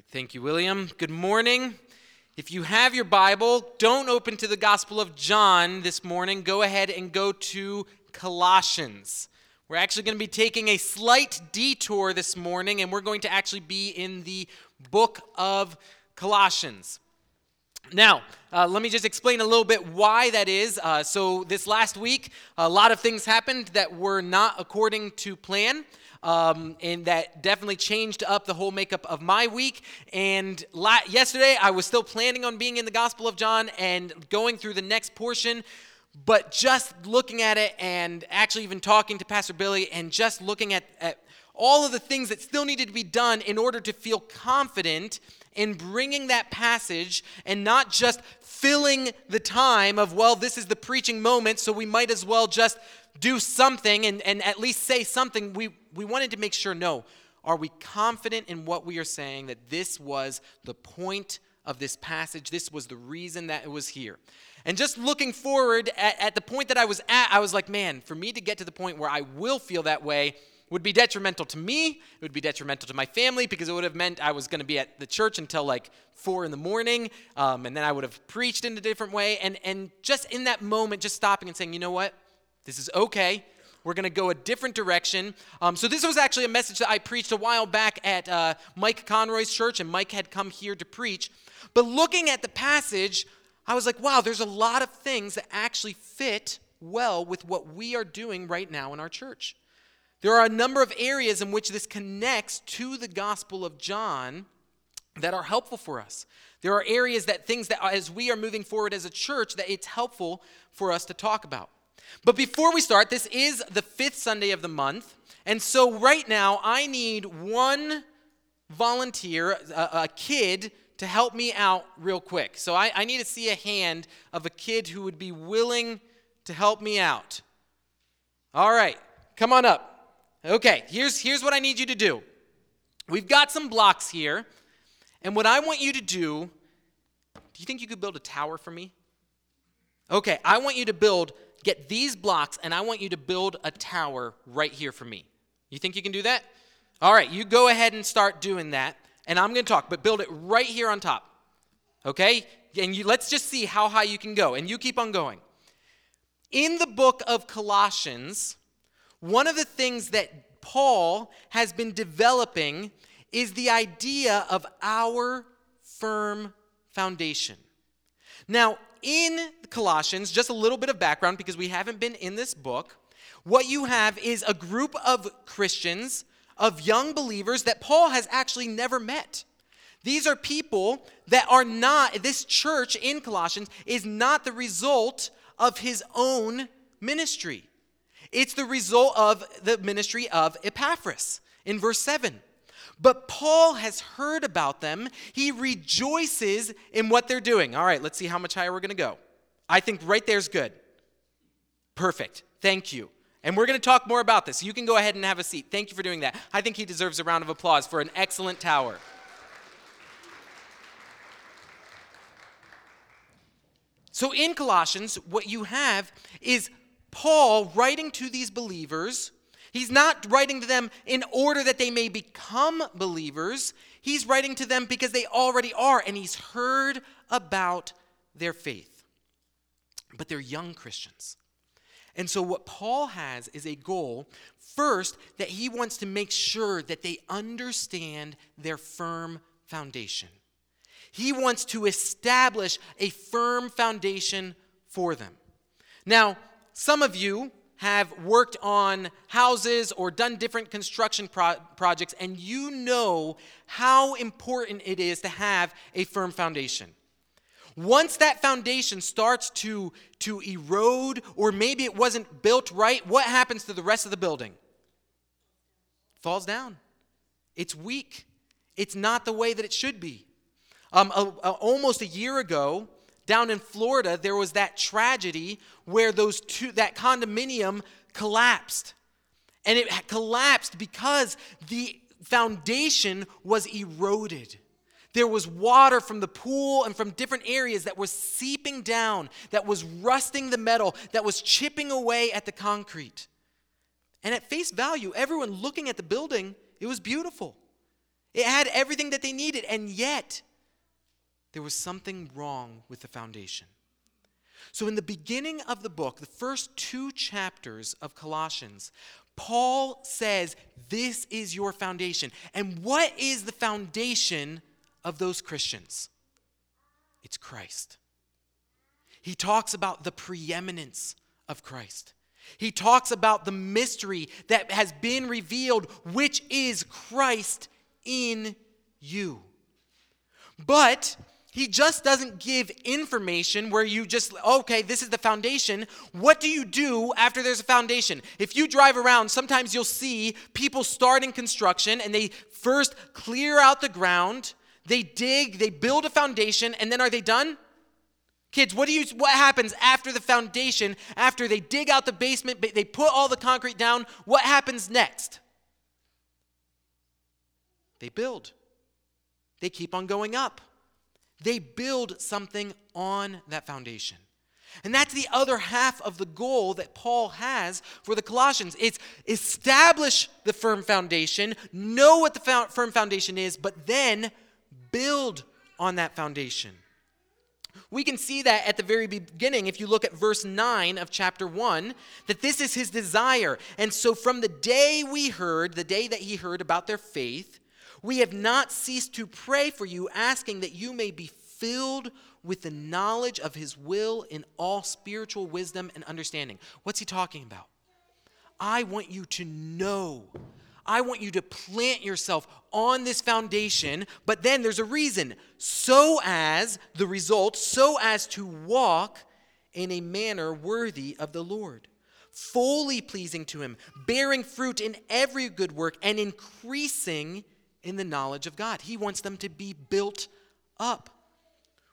right, thank you, William. Good morning. If you have your Bible, don't open to the Gospel of John this morning. Go ahead and go to Colossians. We're actually going to be taking a slight detour this morning, and we're going to actually be in the book of Colossians. Now, uh, let me just explain a little bit why that is. Uh, so, this last week, a lot of things happened that were not according to plan um, and that definitely changed up the whole makeup of my week. And la- yesterday, I was still planning on being in the Gospel of John and going through the next portion. But just looking at it and actually even talking to Pastor Billy and just looking at, at all of the things that still needed to be done in order to feel confident in bringing that passage and not just filling the time of, well, this is the preaching moment, so we might as well just do something and, and at least say something. We, we wanted to make sure no, are we confident in what we are saying that this was the point of this passage? This was the reason that it was here. And just looking forward at, at the point that I was at, I was like, man, for me to get to the point where I will feel that way, would be detrimental to me. It would be detrimental to my family because it would have meant I was going to be at the church until like four in the morning, um, and then I would have preached in a different way. And and just in that moment, just stopping and saying, you know what, this is okay. We're going to go a different direction. Um, so this was actually a message that I preached a while back at uh, Mike Conroy's church, and Mike had come here to preach. But looking at the passage, I was like, wow, there's a lot of things that actually fit well with what we are doing right now in our church. There are a number of areas in which this connects to the Gospel of John that are helpful for us. There are areas that things that as we are moving forward as a church that it's helpful for us to talk about. But before we start, this is the fifth Sunday of the month. And so right now, I need one volunteer, a, a kid, to help me out real quick. So I, I need to see a hand of a kid who would be willing to help me out. All right, come on up. Okay, here's, here's what I need you to do. We've got some blocks here, and what I want you to do, do you think you could build a tower for me? Okay, I want you to build, get these blocks, and I want you to build a tower right here for me. You think you can do that? All right, you go ahead and start doing that, and I'm going to talk, but build it right here on top. Okay? And you, let's just see how high you can go, and you keep on going. In the book of Colossians, one of the things that Paul has been developing is the idea of our firm foundation. Now, in Colossians, just a little bit of background because we haven't been in this book. What you have is a group of Christians, of young believers that Paul has actually never met. These are people that are not, this church in Colossians is not the result of his own ministry. It's the result of the ministry of Epaphras in verse 7. But Paul has heard about them. He rejoices in what they're doing. All right, let's see how much higher we're going to go. I think right there's good. Perfect. Thank you. And we're going to talk more about this. You can go ahead and have a seat. Thank you for doing that. I think he deserves a round of applause for an excellent tower. So in Colossians, what you have is Paul writing to these believers, he's not writing to them in order that they may become believers. He's writing to them because they already are, and he's heard about their faith. But they're young Christians. And so, what Paul has is a goal first, that he wants to make sure that they understand their firm foundation. He wants to establish a firm foundation for them. Now, some of you have worked on houses or done different construction pro- projects, and you know how important it is to have a firm foundation. Once that foundation starts to, to erode, or maybe it wasn't built right, what happens to the rest of the building? Falls down. It's weak. It's not the way that it should be. Um, a, a, almost a year ago, down in Florida, there was that tragedy where those two, that condominium collapsed. And it collapsed because the foundation was eroded. There was water from the pool and from different areas that was seeping down, that was rusting the metal, that was chipping away at the concrete. And at face value, everyone looking at the building, it was beautiful. It had everything that they needed, and yet there was something wrong with the foundation. So, in the beginning of the book, the first two chapters of Colossians, Paul says, This is your foundation. And what is the foundation of those Christians? It's Christ. He talks about the preeminence of Christ. He talks about the mystery that has been revealed, which is Christ in you. But he just doesn't give information where you just, okay, this is the foundation. What do you do after there's a foundation? If you drive around, sometimes you'll see people starting construction and they first clear out the ground, they dig, they build a foundation, and then are they done? Kids, what do you what happens after the foundation, after they dig out the basement, they put all the concrete down, what happens next? They build. They keep on going up. They build something on that foundation. And that's the other half of the goal that Paul has for the Colossians. It's establish the firm foundation, know what the firm foundation is, but then build on that foundation. We can see that at the very beginning if you look at verse 9 of chapter 1, that this is his desire. And so from the day we heard, the day that he heard about their faith, we have not ceased to pray for you, asking that you may be filled with the knowledge of his will in all spiritual wisdom and understanding. What's he talking about? I want you to know. I want you to plant yourself on this foundation, but then there's a reason. So as the result, so as to walk in a manner worthy of the Lord, fully pleasing to him, bearing fruit in every good work, and increasing in the knowledge of God. He wants them to be built up.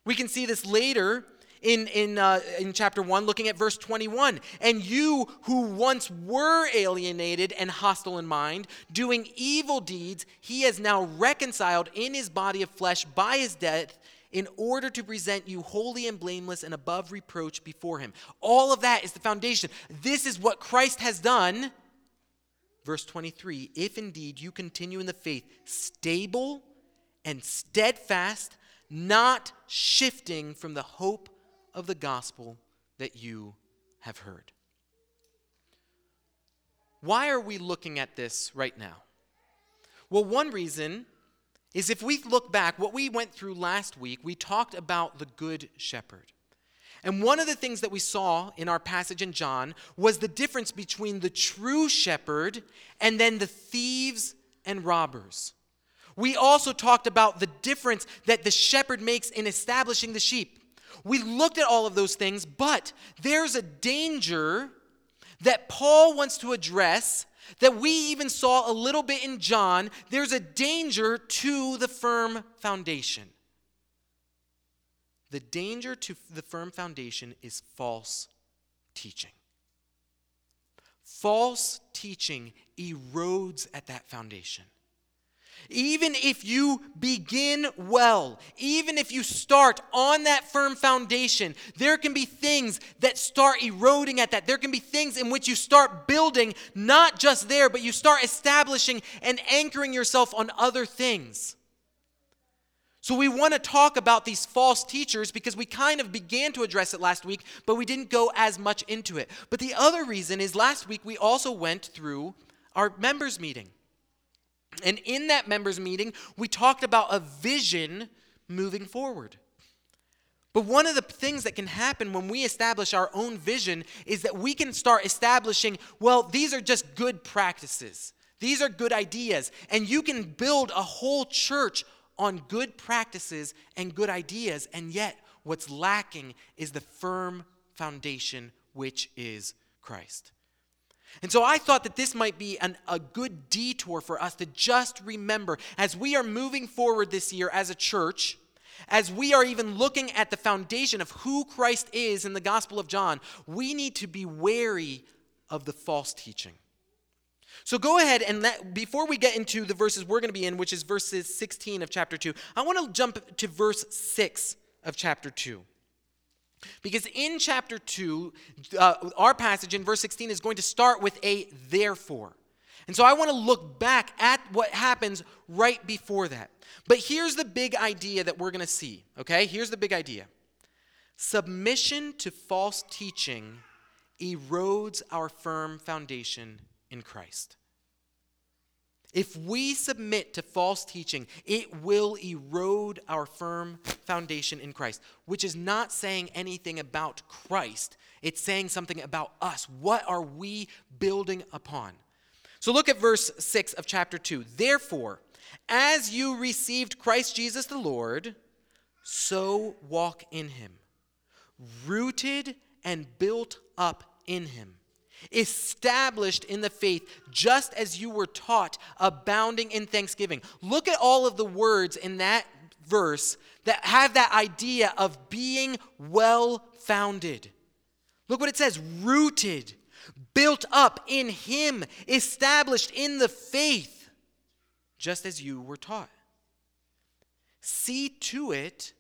We can see this later in, in, uh, in chapter 1, looking at verse 21. And you who once were alienated and hostile in mind, doing evil deeds, he has now reconciled in his body of flesh by his death in order to present you holy and blameless and above reproach before him. All of that is the foundation. This is what Christ has done Verse 23 If indeed you continue in the faith, stable and steadfast, not shifting from the hope of the gospel that you have heard. Why are we looking at this right now? Well, one reason is if we look back, what we went through last week, we talked about the Good Shepherd. And one of the things that we saw in our passage in John was the difference between the true shepherd and then the thieves and robbers. We also talked about the difference that the shepherd makes in establishing the sheep. We looked at all of those things, but there's a danger that Paul wants to address that we even saw a little bit in John. There's a danger to the firm foundation. The danger to the firm foundation is false teaching. False teaching erodes at that foundation. Even if you begin well, even if you start on that firm foundation, there can be things that start eroding at that. There can be things in which you start building, not just there, but you start establishing and anchoring yourself on other things. So, we want to talk about these false teachers because we kind of began to address it last week, but we didn't go as much into it. But the other reason is last week we also went through our members' meeting. And in that members' meeting, we talked about a vision moving forward. But one of the things that can happen when we establish our own vision is that we can start establishing, well, these are just good practices. These are good ideas. And you can build a whole church on good practices and good ideas, and yet what's lacking is the firm foundation, which is Christ. And so I thought that this might be an, a good detour for us to just remember as we are moving forward this year as a church, as we are even looking at the foundation of who Christ is in the Gospel of John, we need to be wary of the false teaching. So go ahead and let, before we get into the verses we're going to be in, which is verses 16 of chapter 2, I want to jump to verse 6 of chapter 2. Because in chapter 2, uh, our passage in verse 16 is going to start with a therefore. And so I want to look back at what happens right before that. But here's the big idea that we're going to see, okay? Here's the big idea submission to false teaching erodes our firm foundation in Christ. If we submit to false teaching, it will erode our firm foundation in Christ, which is not saying anything about Christ. It's saying something about us. What are we building upon? So look at verse 6 of chapter 2. Therefore, as you received Christ Jesus the Lord, so walk in him, rooted and built up in him, established in the faith, just as you were taught, abounding in thanksgiving. Look at all of the words in that verse that have that idea of being well founded. Look what it says rooted, built up in Him, established in the faith, just as you were taught. See to it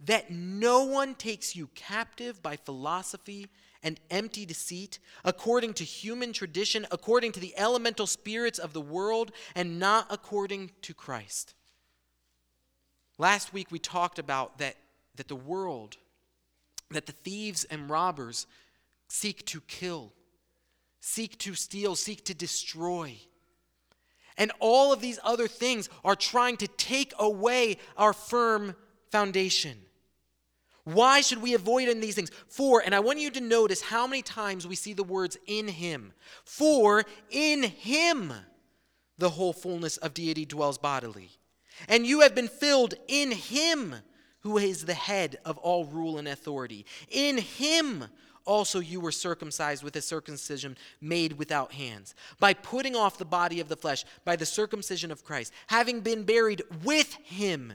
that no one takes you captive by philosophy and empty deceit, according to human tradition, according to the elemental spirits of the world, and not according to Christ. Last week we talked about that, that the world, that the thieves and robbers seek to kill, seek to steal, seek to destroy. And all of these other things are trying to take away our firm foundation. Why should we avoid in these things? For, and I want you to notice how many times we see the words in him. For in him the whole fullness of deity dwells bodily. And you have been filled in him who is the head of all rule and authority. In him also you were circumcised with a circumcision made without hands, by putting off the body of the flesh by the circumcision of Christ, having been buried with him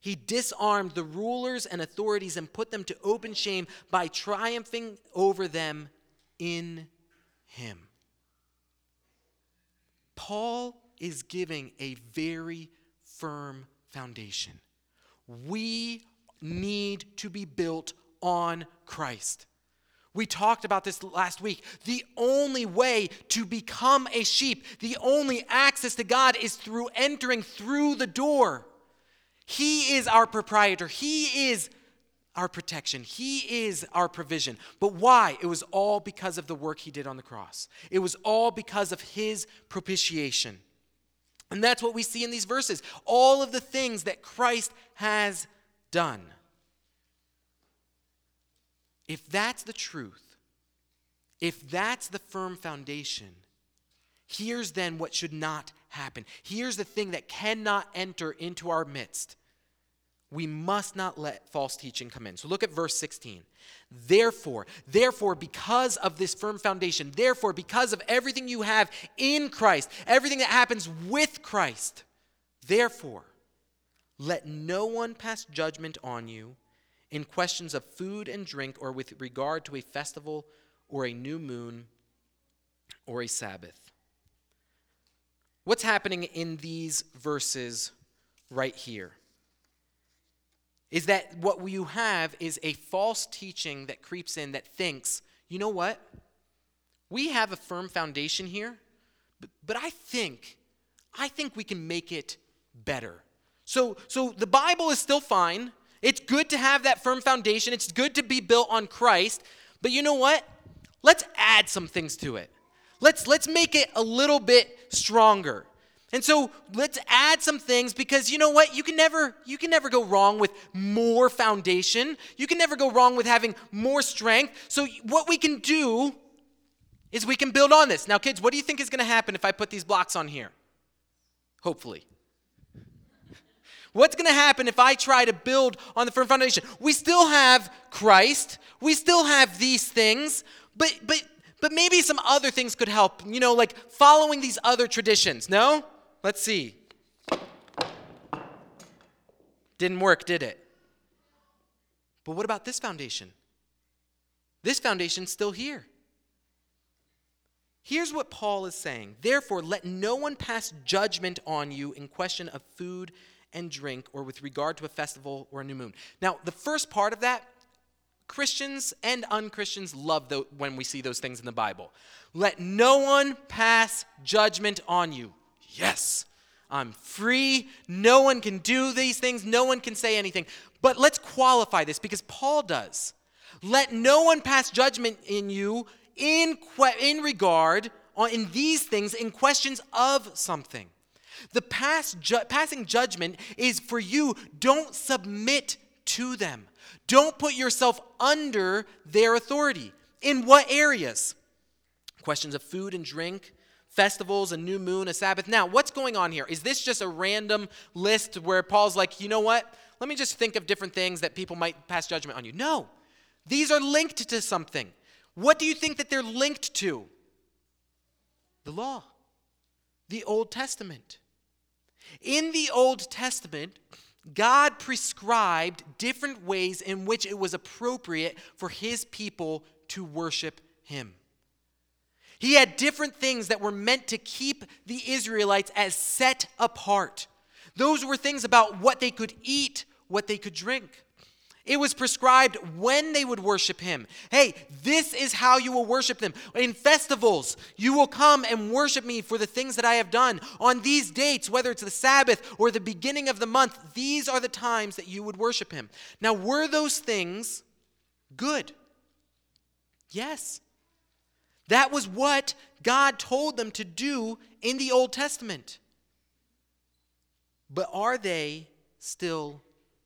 He disarmed the rulers and authorities and put them to open shame by triumphing over them in him. Paul is giving a very firm foundation. We need to be built on Christ. We talked about this last week. The only way to become a sheep, the only access to God is through entering through the door. He is our proprietor, He is our protection, He is our provision. But why? It was all because of the work He did on the cross, it was all because of His propitiation. And that's what we see in these verses all of the things that Christ has done. If that's the truth, if that's the firm foundation, here's then what should not happen. Here's the thing that cannot enter into our midst. We must not let false teaching come in. So look at verse 16. Therefore, therefore, because of this firm foundation, therefore, because of everything you have in Christ, everything that happens with Christ, therefore, let no one pass judgment on you in questions of food and drink or with regard to a festival or a new moon or a Sabbath. What's happening in these verses right here? Is that what you have is a false teaching that creeps in that thinks, you know what? We have a firm foundation here, but, but I think, I think we can make it better. So, so the Bible is still fine. It's good to have that firm foundation. It's good to be built on Christ. But you know what? Let's add some things to it. Let's let's make it a little bit stronger. And so let's add some things because you know what? You can never you can never go wrong with more foundation. You can never go wrong with having more strength. So what we can do is we can build on this. Now kids, what do you think is going to happen if I put these blocks on here? Hopefully. What's going to happen if I try to build on the firm foundation? We still have Christ. We still have these things, but but but maybe some other things could help. You know, like following these other traditions. No? Let's see. Didn't work, did it? But what about this foundation? This foundation's still here. Here's what Paul is saying Therefore, let no one pass judgment on you in question of food and drink or with regard to a festival or a new moon. Now, the first part of that, Christians and unchristians love the, when we see those things in the Bible. Let no one pass judgment on you. Yes, I'm free. No one can do these things. No one can say anything. But let's qualify this because Paul does. Let no one pass judgment in you in, que- in regard on, in these things in questions of something. The pass ju- passing judgment is for you, don't submit to them. Don't put yourself under their authority. In what areas? Questions of food and drink, festivals, a new moon, a Sabbath. Now, what's going on here? Is this just a random list where Paul's like, you know what? Let me just think of different things that people might pass judgment on you. No, these are linked to something. What do you think that they're linked to? The law, the Old Testament. In the Old Testament, God prescribed different ways in which it was appropriate for his people to worship him. He had different things that were meant to keep the Israelites as set apart. Those were things about what they could eat, what they could drink. It was prescribed when they would worship him. Hey, this is how you will worship them. In festivals, you will come and worship me for the things that I have done. On these dates, whether it's the Sabbath or the beginning of the month, these are the times that you would worship him. Now, were those things good? Yes. That was what God told them to do in the Old Testament. But are they still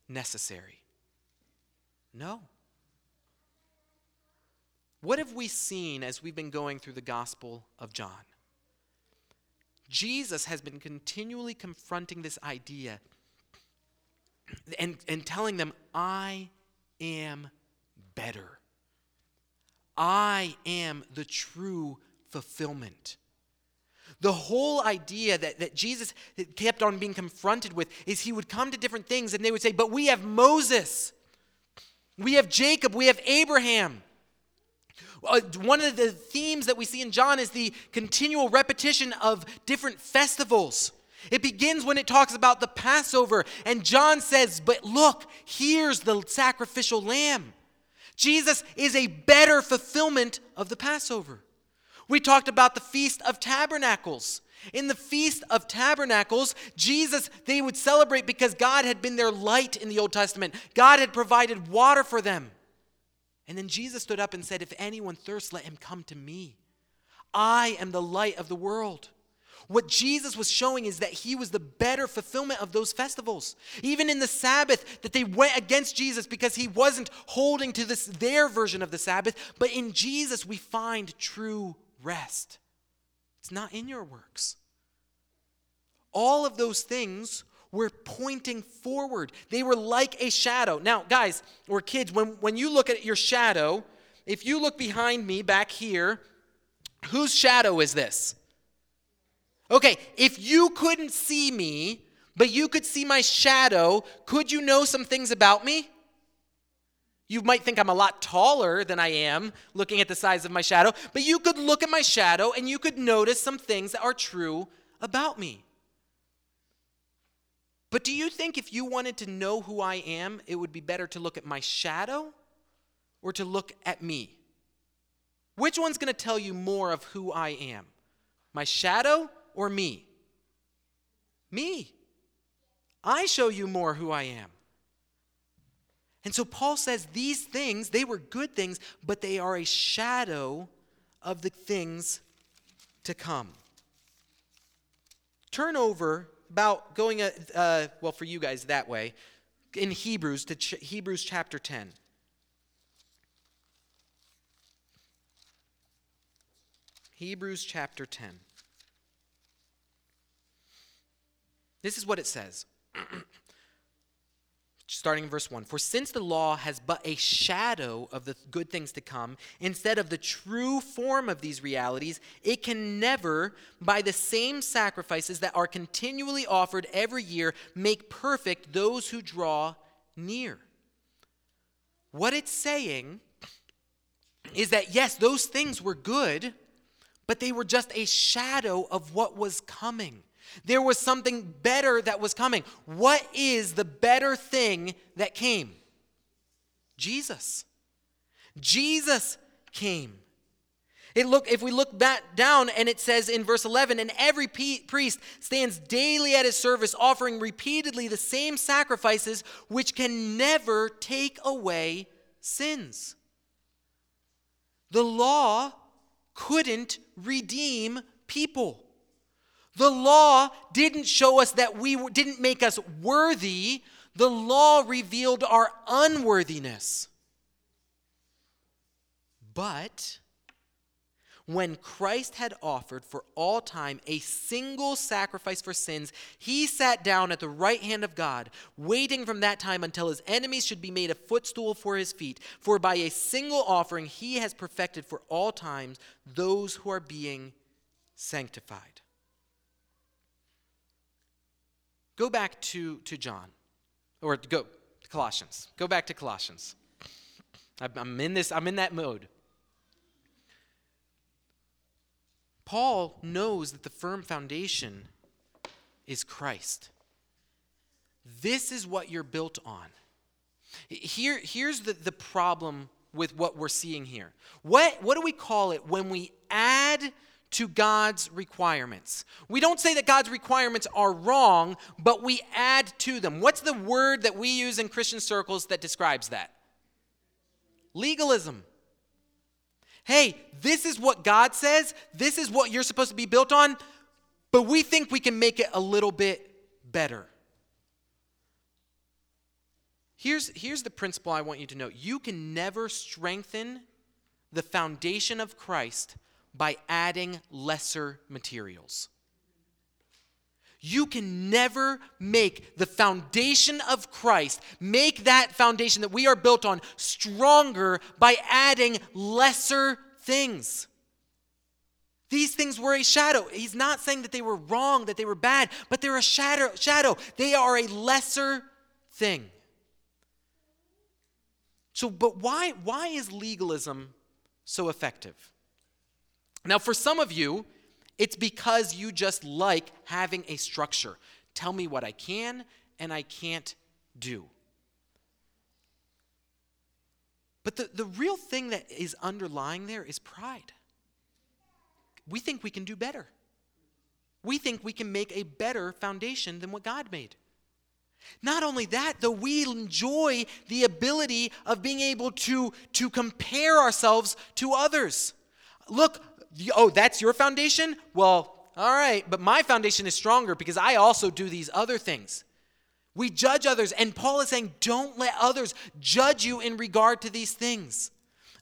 necessary? No. What have we seen as we've been going through the Gospel of John? Jesus has been continually confronting this idea and, and telling them, I am better. I am the true fulfillment. The whole idea that, that Jesus kept on being confronted with is he would come to different things and they would say, But we have Moses. We have Jacob, we have Abraham. Uh, one of the themes that we see in John is the continual repetition of different festivals. It begins when it talks about the Passover, and John says, But look, here's the sacrificial lamb. Jesus is a better fulfillment of the Passover. We talked about the Feast of Tabernacles. In the Feast of Tabernacles, Jesus, they would celebrate because God had been their light in the Old Testament. God had provided water for them. And then Jesus stood up and said, If anyone thirsts, let him come to me. I am the light of the world. What Jesus was showing is that he was the better fulfillment of those festivals. Even in the Sabbath, that they went against Jesus because he wasn't holding to this their version of the Sabbath, but in Jesus we find true rest. It's not in your works. All of those things were pointing forward. They were like a shadow. Now, guys, or kids, when, when you look at your shadow, if you look behind me back here, whose shadow is this? Okay, if you couldn't see me, but you could see my shadow, could you know some things about me? You might think I'm a lot taller than I am looking at the size of my shadow, but you could look at my shadow and you could notice some things that are true about me. But do you think if you wanted to know who I am, it would be better to look at my shadow or to look at me? Which one's going to tell you more of who I am? My shadow or me? Me. I show you more who I am. And so Paul says these things, they were good things, but they are a shadow of the things to come. Turn over about going, uh, uh, well, for you guys that way, in Hebrews to ch- Hebrews chapter 10. Hebrews chapter 10. This is what it says. starting in verse 1 For since the law has but a shadow of the good things to come, instead of the true form of these realities, it can never, by the same sacrifices that are continually offered every year, make perfect those who draw near. What it's saying is that, yes, those things were good, but they were just a shadow of what was coming. There was something better that was coming. What is the better thing that came? Jesus. Jesus came. It look if we look back down and it says in verse 11 and every priest stands daily at his service offering repeatedly the same sacrifices which can never take away sins. The law couldn't redeem people. The law didn't show us that we didn't make us worthy. The law revealed our unworthiness. But when Christ had offered for all time a single sacrifice for sins, he sat down at the right hand of God, waiting from that time until his enemies should be made a footstool for his feet. For by a single offering he has perfected for all times those who are being sanctified. Go back to, to John, or go to Colossians. Go back to Colossians. I'm in this, I'm in that mode. Paul knows that the firm foundation is Christ. This is what you're built on. Here, here's the, the problem with what we're seeing here. What, what do we call it when we add to God's requirements. We don't say that God's requirements are wrong, but we add to them. What's the word that we use in Christian circles that describes that? Legalism. Hey, this is what God says, this is what you're supposed to be built on, but we think we can make it a little bit better. Here's, here's the principle I want you to know you can never strengthen the foundation of Christ by adding lesser materials. You can never make the foundation of Christ, make that foundation that we are built on stronger by adding lesser things. These things were a shadow. He's not saying that they were wrong, that they were bad, but they're a shadow. shadow. They are a lesser thing. So, but why, why is legalism so effective? Now, for some of you, it's because you just like having a structure. Tell me what I can and I can't do. But the, the real thing that is underlying there is pride. We think we can do better. We think we can make a better foundation than what God made. Not only that, though we enjoy the ability of being able to, to compare ourselves to others. Look, oh, that's your foundation? Well, all right, but my foundation is stronger because I also do these other things. We judge others, and Paul is saying, don't let others judge you in regard to these things.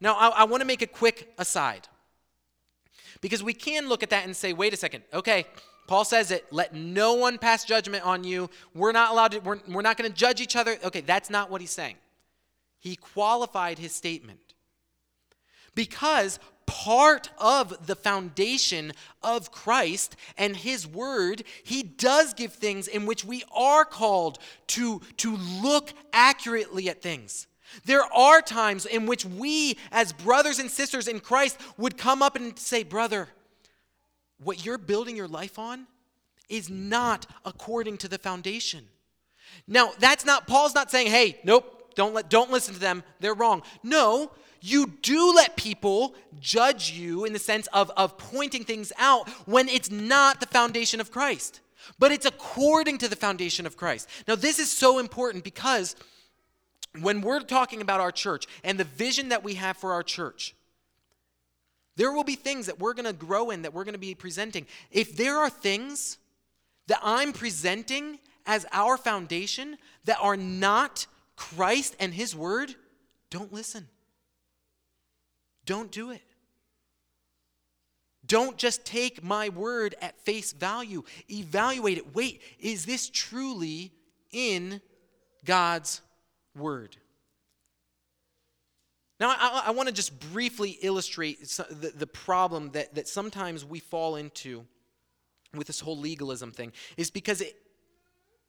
Now, I, I want to make a quick aside because we can look at that and say, wait a second, okay, Paul says it, let no one pass judgment on you. We're not allowed to, we're, we're not going to judge each other. Okay, that's not what he's saying. He qualified his statement because part of the foundation of Christ and His Word, He does give things in which we are called to, to look accurately at things. There are times in which we, as brothers and sisters in Christ, would come up and say, Brother, what you're building your life on is not according to the foundation. Now, that's not, Paul's not saying, hey, nope, don't, let, don't listen to them, they're wrong. No, you do let people judge you in the sense of, of pointing things out when it's not the foundation of Christ, but it's according to the foundation of Christ. Now, this is so important because when we're talking about our church and the vision that we have for our church, there will be things that we're going to grow in, that we're going to be presenting. If there are things that I'm presenting as our foundation that are not Christ and His Word, don't listen. Don't do it. Don't just take my word at face value. Evaluate it. Wait, is this truly in God's word. Now, I, I want to just briefly illustrate the, the problem that, that sometimes we fall into with this whole legalism thing, is because it,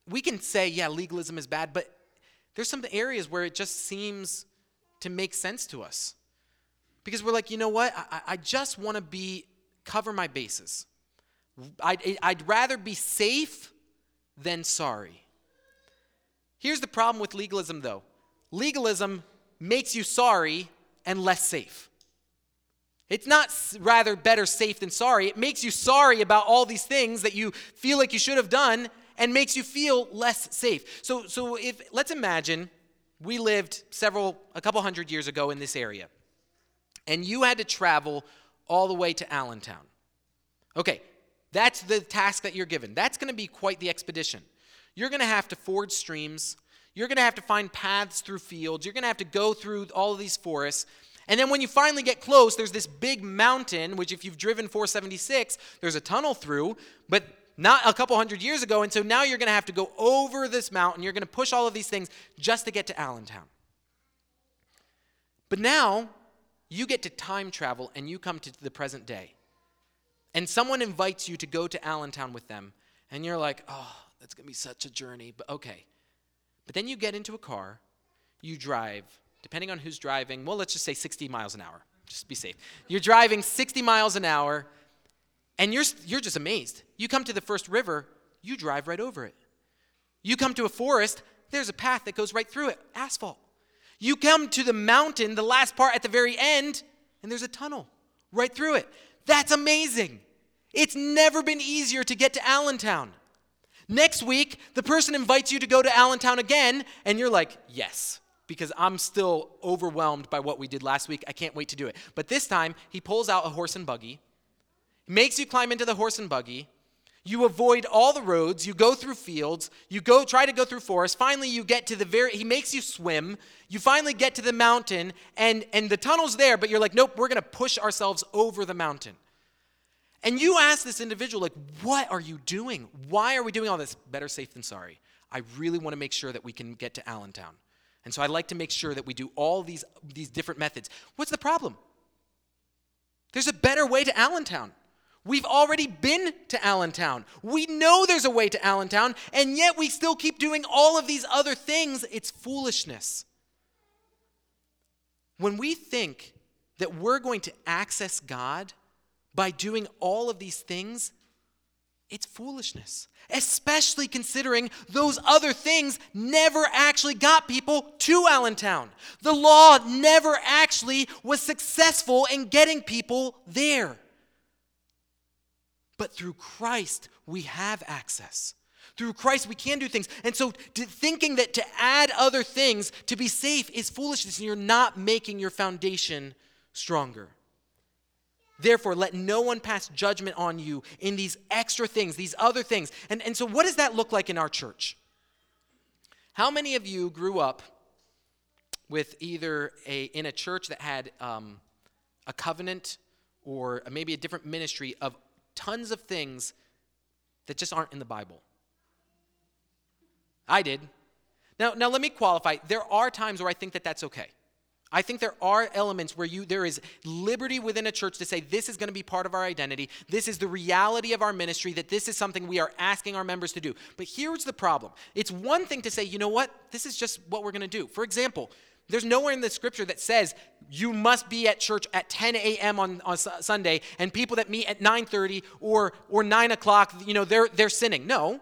we can say, yeah, legalism is bad, but there's some areas where it just seems to make sense to us. Because we're like, you know what? I, I just want to be, cover my bases. I'd, I'd rather be safe than sorry. Here's the problem with legalism, though legalism makes you sorry and less safe. It's not rather better safe than sorry. It makes you sorry about all these things that you feel like you should have done and makes you feel less safe. So, so if let's imagine we lived several, a couple hundred years ago in this area, and you had to travel all the way to Allentown. Okay, that's the task that you're given. That's going to be quite the expedition. You're going to have to ford streams. You're going to have to find paths through fields. You're going to have to go through all of these forests. And then when you finally get close, there's this big mountain, which, if you've driven 476, there's a tunnel through, but not a couple hundred years ago. And so now you're going to have to go over this mountain. You're going to push all of these things just to get to Allentown. But now you get to time travel and you come to the present day. And someone invites you to go to Allentown with them. And you're like, oh, that's to be such a journey. But okay. But then you get into a car, you drive, depending on who's driving, well, let's just say 60 miles an hour. Just be safe. You're driving 60 miles an hour and you're, you're just amazed. You come to the first river, you drive right over it. You come to a forest, there's a path that goes right through it, asphalt. You come to the mountain, the last part at the very end, and there's a tunnel right through it. That's amazing. It's never been easier to get to Allentown. Next week, the person invites you to go to Allentown again, and you're like, yes, because I'm still overwhelmed by what we did last week. I can't wait to do it. But this time, he pulls out a horse and buggy makes you climb into the horse and buggy. You avoid all the roads, you go through fields, you go try to go through forests. Finally you get to the very he makes you swim. You finally get to the mountain and and the tunnel's there, but you're like, "Nope, we're going to push ourselves over the mountain." And you ask this individual like, "What are you doing? Why are we doing all this? Better safe than sorry. I really want to make sure that we can get to Allentown." And so I'd like to make sure that we do all these these different methods. What's the problem? There's a better way to Allentown. We've already been to Allentown. We know there's a way to Allentown, and yet we still keep doing all of these other things. It's foolishness. When we think that we're going to access God by doing all of these things, it's foolishness, especially considering those other things never actually got people to Allentown. The law never actually was successful in getting people there. But through Christ, we have access. Through Christ, we can do things. And so, thinking that to add other things to be safe is foolishness, and you're not making your foundation stronger. Therefore, let no one pass judgment on you in these extra things, these other things. And, and so, what does that look like in our church? How many of you grew up with either a, in a church that had um, a covenant or maybe a different ministry of tons of things that just aren't in the Bible. I did. Now, now let me qualify. There are times where I think that that's okay. I think there are elements where you there is liberty within a church to say this is going to be part of our identity. This is the reality of our ministry that this is something we are asking our members to do. But here's the problem. It's one thing to say, "You know what? This is just what we're going to do." For example, there's nowhere in the scripture that says you must be at church at 10 a.m. on, on Sunday, and people that meet at 9:30 or or 9 o'clock, you know, they're they're sinning. No,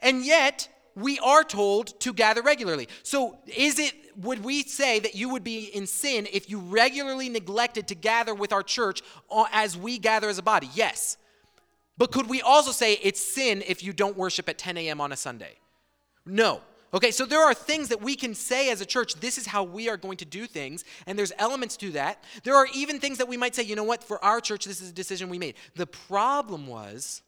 and yet we are told to gather regularly. So is it would we say that you would be in sin if you regularly neglected to gather with our church as we gather as a body? Yes. But could we also say it's sin if you don't worship at 10 a.m. on a Sunday? No. Okay, so there are things that we can say as a church, this is how we are going to do things, and there's elements to that. There are even things that we might say, you know what, for our church, this is a decision we made. The problem was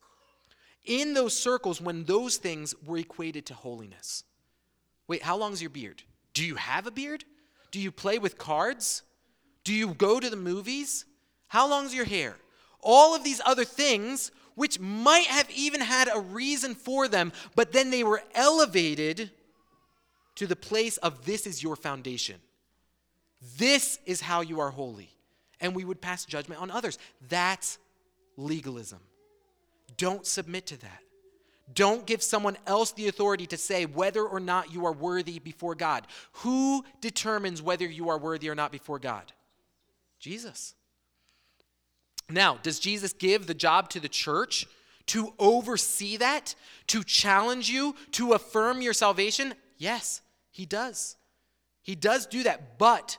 in those circles when those things were equated to holiness. Wait, how long is your beard? Do you have a beard? Do you play with cards? Do you go to the movies? How long is your hair? All of these other things, which might have even had a reason for them, but then they were elevated to the place of this is your foundation. This is how you are holy. And we would pass judgment on others. That's legalism. Don't submit to that. Don't give someone else the authority to say whether or not you are worthy before God. Who determines whether you are worthy or not before God? Jesus. Now, does Jesus give the job to the church to oversee that, to challenge you, to affirm your salvation? Yes, he does. He does do that. But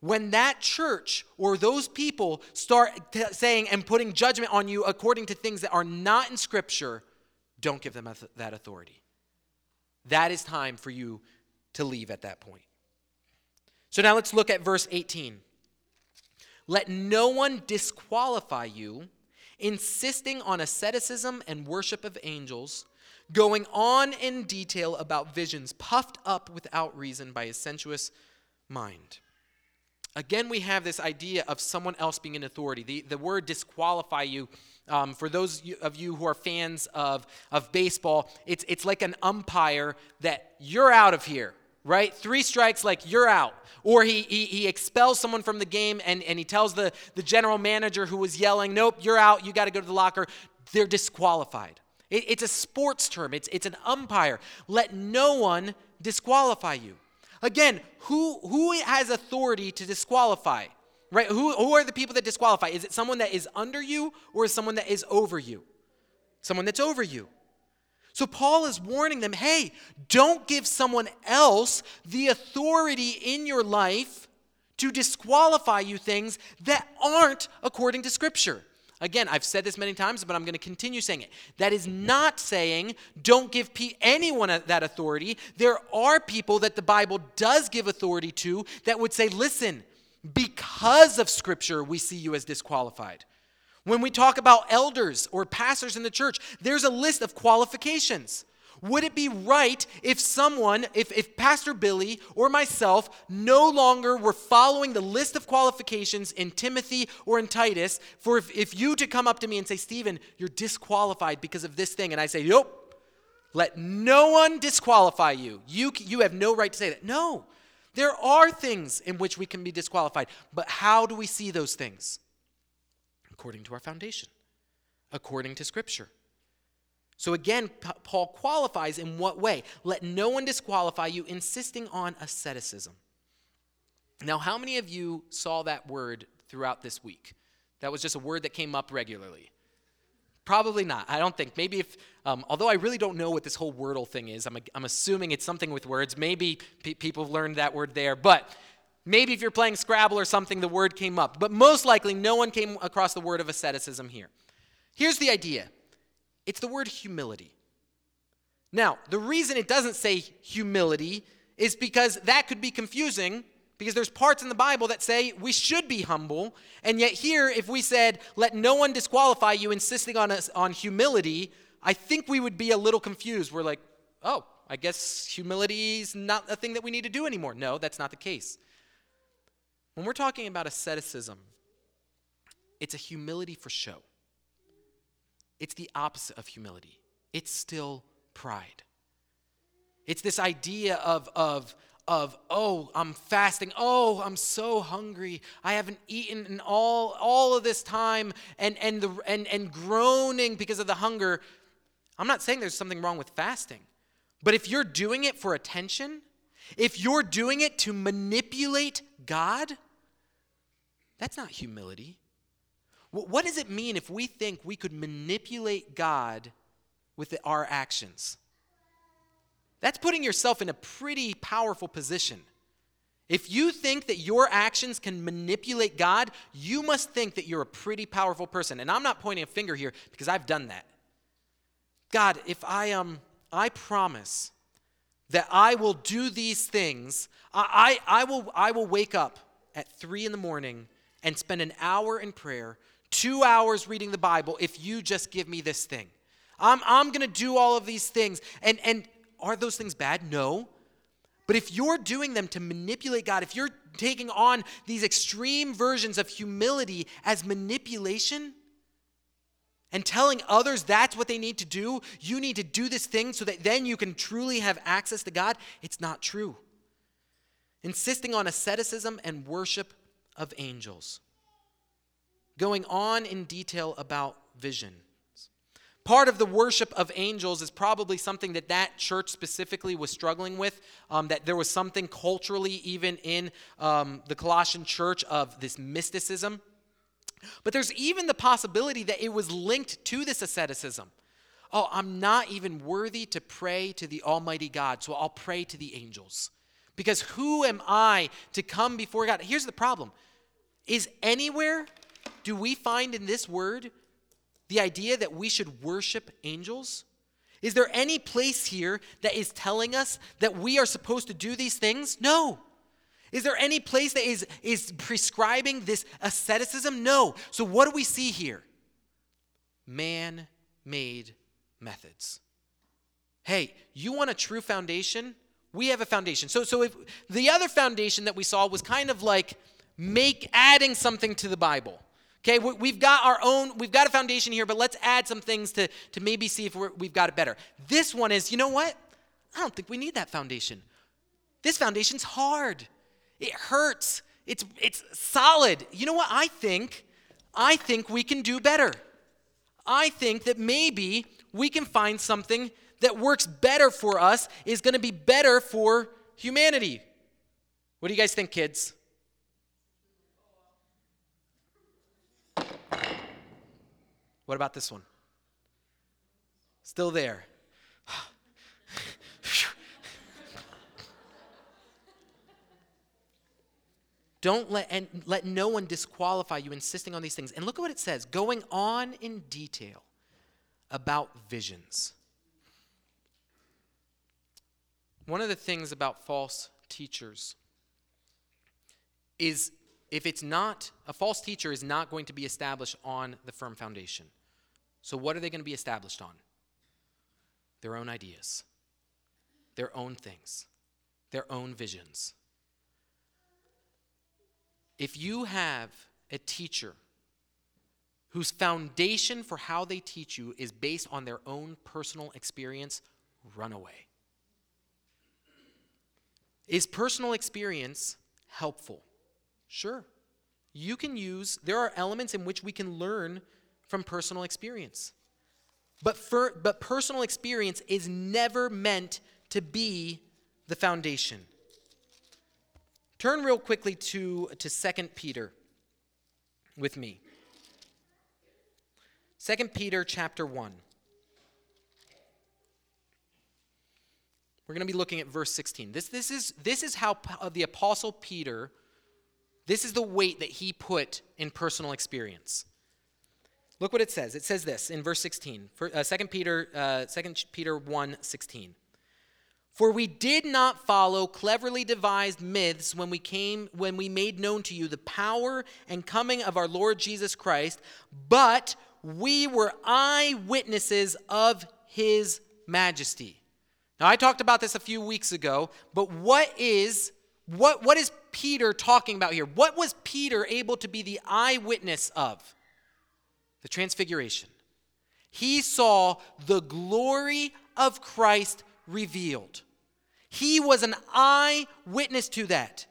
when that church or those people start t- saying and putting judgment on you according to things that are not in Scripture, don't give them that authority. That is time for you to leave at that point. So now let's look at verse 18. Let no one disqualify you, insisting on asceticism and worship of angels, going on in detail about visions, puffed up without reason by a sensuous mind. Again, we have this idea of someone else being in authority. The, the word disqualify you, um, for those of you who are fans of, of baseball, it's, it's like an umpire that you're out of here, right? Three strikes, like you're out. Or he, he, he expels someone from the game and, and he tells the, the general manager who was yelling, Nope, you're out, you got to go to the locker. They're disqualified. It, it's a sports term, it's, it's an umpire. Let no one disqualify you. Again, who, who has authority to disqualify? Right? Who, who are the people that disqualify? Is it someone that is under you or is someone that is over you? Someone that's over you. So Paul is warning them hey, don't give someone else the authority in your life to disqualify you things that aren't according to Scripture. Again, I've said this many times, but I'm going to continue saying it. That is not saying don't give anyone that authority. There are people that the Bible does give authority to that would say, listen, because of Scripture, we see you as disqualified. When we talk about elders or pastors in the church, there's a list of qualifications. Would it be right if someone, if, if Pastor Billy or myself no longer were following the list of qualifications in Timothy or in Titus for if, if you to come up to me and say, Stephen, you're disqualified because of this thing, and I say, Nope, let no one disqualify you. You, you have no right to say that. No, there are things in which we can be disqualified, but how do we see those things? According to our foundation, according to Scripture. So again, Paul qualifies in what way? Let no one disqualify you, insisting on asceticism. Now, how many of you saw that word throughout this week? That was just a word that came up regularly. Probably not. I don't think. Maybe if, um, although I really don't know what this whole Wordle thing is, I'm, I'm assuming it's something with words. Maybe pe- people learned that word there. But maybe if you're playing Scrabble or something, the word came up. But most likely, no one came across the word of asceticism here. Here's the idea it's the word humility. Now, the reason it doesn't say humility is because that could be confusing because there's parts in the Bible that say we should be humble, and yet here, if we said, let no one disqualify you, insisting on, us, on humility, I think we would be a little confused. We're like, oh, I guess humility is not a thing that we need to do anymore. No, that's not the case. When we're talking about asceticism, it's a humility for show. It's the opposite of humility, it's still pride. It's this idea of, of, of oh i'm fasting. Oh i'm so hungry. I haven't eaten in all all of this time and and the and and groaning because of the hunger. I'm not saying there's something wrong with fasting but if you're doing it for attention if you're doing it to manipulate god that's not humility what does it mean if we think we could manipulate God with our actions? That's putting yourself in a pretty powerful position. If you think that your actions can manipulate God, you must think that you're a pretty powerful person. And I'm not pointing a finger here because I've done that. God, if I um I promise that I will do these things, I, I, I will I will wake up at three in the morning and spend an hour in prayer two hours reading the Bible if you just give me this thing. I'm, I'm going to do all of these things. And, and are those things bad? No. But if you're doing them to manipulate God, if you're taking on these extreme versions of humility as manipulation, and telling others that's what they need to do, you need to do this thing so that then you can truly have access to God, it's not true. Insisting on asceticism and worship of angels. Going on in detail about vision. Part of the worship of angels is probably something that that church specifically was struggling with. Um, that there was something culturally, even in um, the Colossian church, of this mysticism. But there's even the possibility that it was linked to this asceticism. Oh, I'm not even worthy to pray to the Almighty God, so I'll pray to the angels. Because who am I to come before God? Here's the problem Is anywhere do we find in this word the idea that we should worship angels? Is there any place here that is telling us that we are supposed to do these things? No. Is there any place that is, is prescribing this asceticism? No. So, what do we see here? Man made methods. Hey, you want a true foundation? We have a foundation. So, so if the other foundation that we saw was kind of like make adding something to the Bible. Okay, we've got our own, we've got a foundation here, but let's add some things to, to maybe see if we have got it better. This one is, you know what? I don't think we need that foundation. This foundation's hard. It hurts. It's, it's solid. You know what I think? I think we can do better. I think that maybe we can find something that works better for us, is to be better for humanity. What do you guys think, kids? What about this one? Still there. Don't let and let no one disqualify you insisting on these things. And look at what it says, going on in detail about visions. One of the things about false teachers is if it's not, a false teacher is not going to be established on the firm foundation. So, what are they going to be established on? Their own ideas, their own things, their own visions. If you have a teacher whose foundation for how they teach you is based on their own personal experience, run away. Is personal experience helpful? Sure. You can use, there are elements in which we can learn from personal experience. But, for, but personal experience is never meant to be the foundation. Turn real quickly to, to 2 Peter with me. 2 Peter chapter 1. We're going to be looking at verse 16. This, this, is, this is how uh, the Apostle Peter this is the weight that he put in personal experience. Look what it says. It says this in verse 16, for, uh, 2 Peter, uh, 2 Peter 1 16. For we did not follow cleverly devised myths when we came when we made known to you the power and coming of our Lord Jesus Christ, but we were eyewitnesses of his majesty. Now I talked about this a few weeks ago, but what is what, what is Peter talking about here? What was Peter able to be the eyewitness of? The transfiguration. He saw the glory of Christ revealed. He was an eyewitness to that.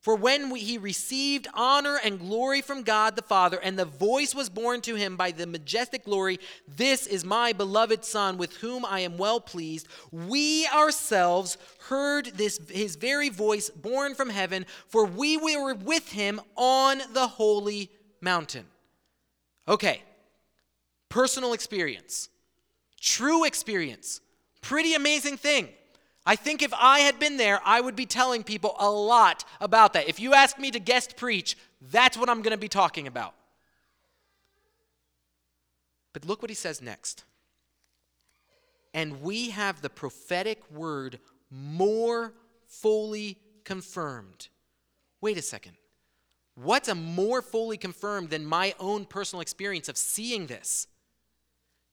For when we, he received honor and glory from God the Father, and the voice was borne to him by the majestic glory, This is my beloved Son, with whom I am well pleased. We ourselves heard this, his very voice borne from heaven, for we were with him on the holy mountain. Okay, personal experience, true experience, pretty amazing thing. I think if I had been there, I would be telling people a lot about that. If you ask me to guest preach, that's what I'm going to be talking about. But look what he says next. And we have the prophetic word more fully confirmed. Wait a second. What's a more fully confirmed than my own personal experience of seeing this?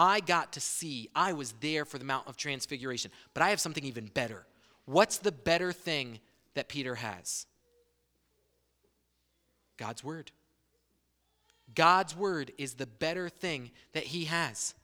I got to see, I was there for the Mount of Transfiguration, but I have something even better. What's the better thing that Peter has? God's Word. God's Word is the better thing that he has.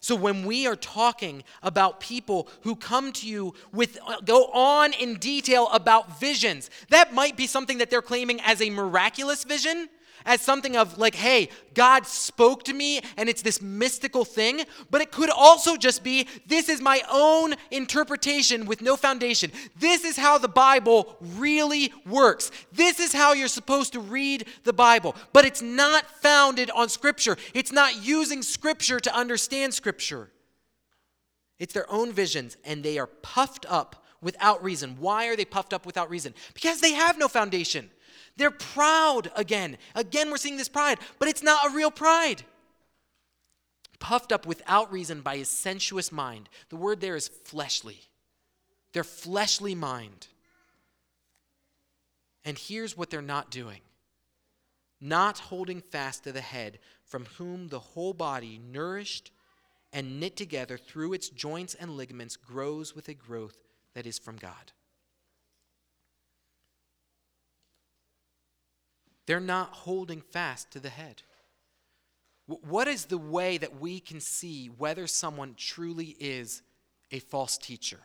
So when we are talking about people who come to you with uh, go on in detail about visions, that might be something that they're claiming as a miraculous vision as something of like, hey, God spoke to me and it's this mystical thing, but it could also just be this is my own interpretation with no foundation. This is how the Bible really works. This is how you're supposed to read the Bible, but it's not founded on Scripture. It's not using Scripture to understand Scripture. It's their own visions, and they are puffed up without reason. Why are they puffed up without reason? Because they have no foundation. They're proud again. Again, we're seeing this pride, but it's not a real pride. Puffed up without reason by his sensuous mind. The word there is fleshly. Their fleshly mind. And here's what they're not doing not holding fast to the head, from whom the whole body, nourished and knit together through its joints and ligaments, grows with a growth that is from God. They're not holding fast to the head. What is the way that we can see whether someone truly is a false teacher?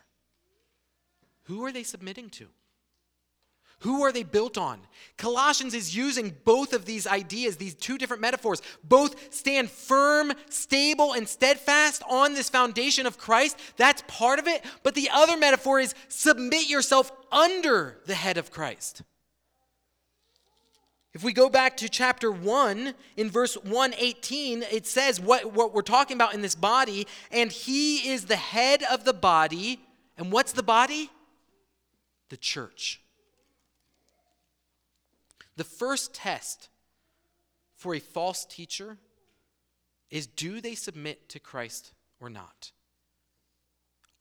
Who are they submitting to? Who are they built on? Colossians is using both of these ideas, these two different metaphors. Both stand firm, stable, and steadfast on this foundation of Christ. That's part of it. But the other metaphor is submit yourself under the head of Christ. If we go back to chapter 1, in verse 118, it says what, what we're talking about in this body, and he is the head of the body. And what's the body? The church. The first test for a false teacher is do they submit to Christ or not?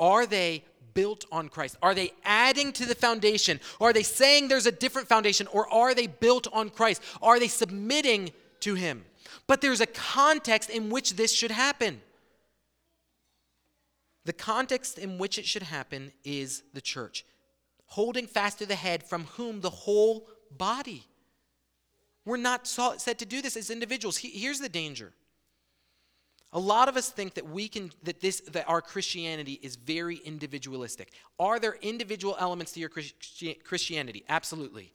Are they built on Christ? Are they adding to the foundation? Or are they saying there's a different foundation? Or are they built on Christ? Are they submitting to Him? But there's a context in which this should happen. The context in which it should happen is the church, holding fast to the head from whom the whole body. We're not set to do this as individuals. Here's the danger a lot of us think that we can that this that our Christianity is very individualistic. Are there individual elements to your Christianity? Absolutely.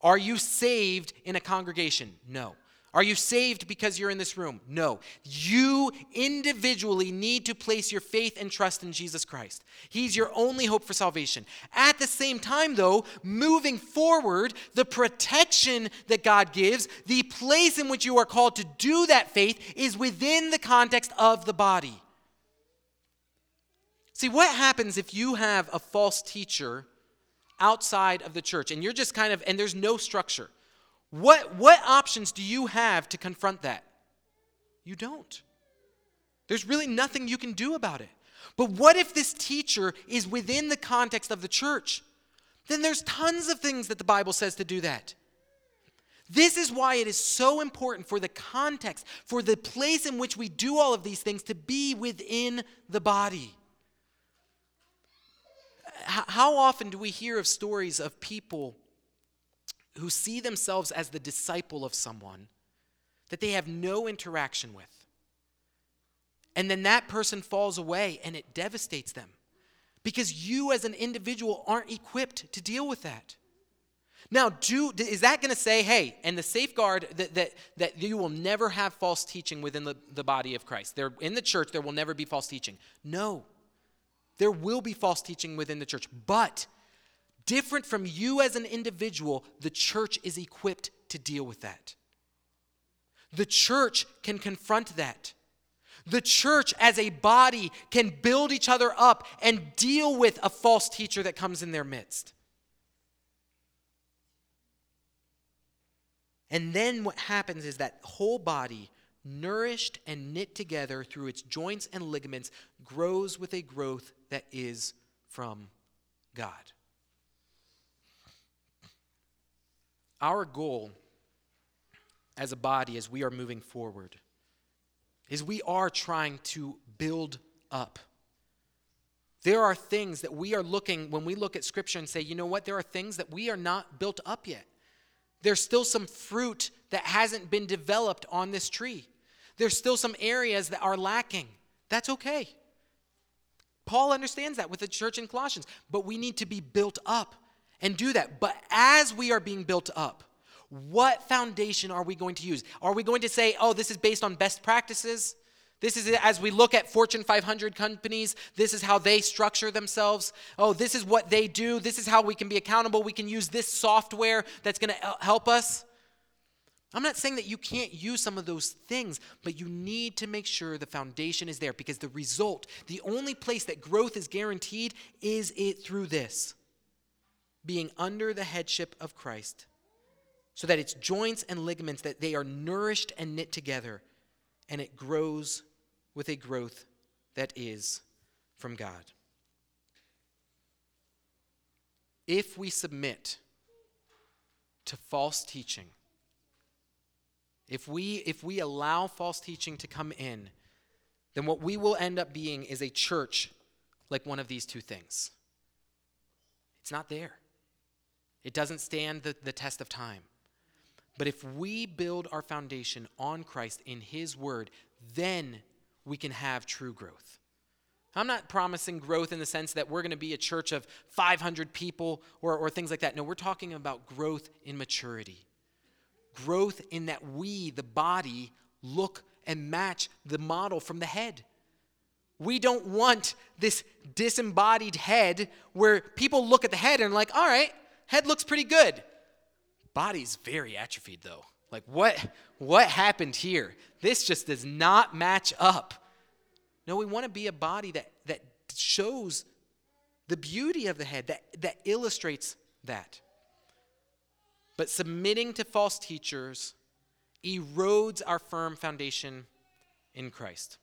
Are you saved in a congregation? No. Are you saved because you're in this room? No. You individually need to place your faith and trust in Jesus Christ. He's your only hope for salvation. At the same time, though, moving forward, the protection that God gives, the place in which you are called to do that faith, is within the context of the body. See, what happens if you have a false teacher outside of the church and you're just kind of, and there's no structure? What, what options do you have to confront that? You don't. There's really nothing you can do about it. But what if this teacher is within the context of the church? Then there's tons of things that the Bible says to do that. This is why it is so important for the context, for the place in which we do all of these things to be within the body. How often do we hear of stories of people who see themselves as the disciple of someone that they have no interaction with. And then that person falls away and it devastates them because you as an individual aren't equipped to deal with that. Now, do, is that going to say, hey, and the safeguard that, that, that you will never have false teaching within the, the body of Christ? There, in the church, there will never be false teaching. No. There will be false teaching within the church, but different from you as an individual, the church is equipped to deal with that. The church can confront that. The church as a body can build each other up and deal with a false teacher that comes in their midst. And then what happens is that whole body, nourished and knit together through its joints and ligaments, grows with a growth that is from God. Our goal as a body, as we are moving forward, is we are trying to build up. There are things that we are looking, when we look at Scripture and say, you know what, there are things that we are not built up yet. There's still some fruit that hasn't been developed on this tree. There's still some areas that are lacking. That's okay. Paul understands that with the church in Colossians, but we need to be built up and do that. But as we are being built up, what foundation are we going to use? Are we going to say, oh, this is based on best practices? This is as we look at Fortune 500 companies, this is how they structure themselves. Oh, this is what they do. This is how we can be accountable. We can use this software that's going to help us. I'm not saying that you can't use some of those things, but you need to make sure the foundation is there because the result, the only place that growth is guaranteed, is it through this being under the headship of Christ so that its joints and ligaments that they are nourished and knit together and it grows with a growth that is from God. If we submit to false teaching, if we if we allow false teaching to come in, then what we will end up being is a church like one of these two things. It's not there. It doesn't stand the, the test of time. But if we build our foundation on Christ in His Word, then we can have true growth. I'm not promising growth in the sense that we're going to be a church of 500 people or, or things like that. No, we're talking about growth in maturity. Growth in that we, the body, look and match the model from the head. We don't want this disembodied head where people look at the head and like, all right, head looks pretty good. Body's very atrophied though. Like what what happened here? This just does not match up. No, we want to be a body that that shows the beauty of the head, that, that illustrates that. But submitting to false teachers erodes our firm foundation in Christ.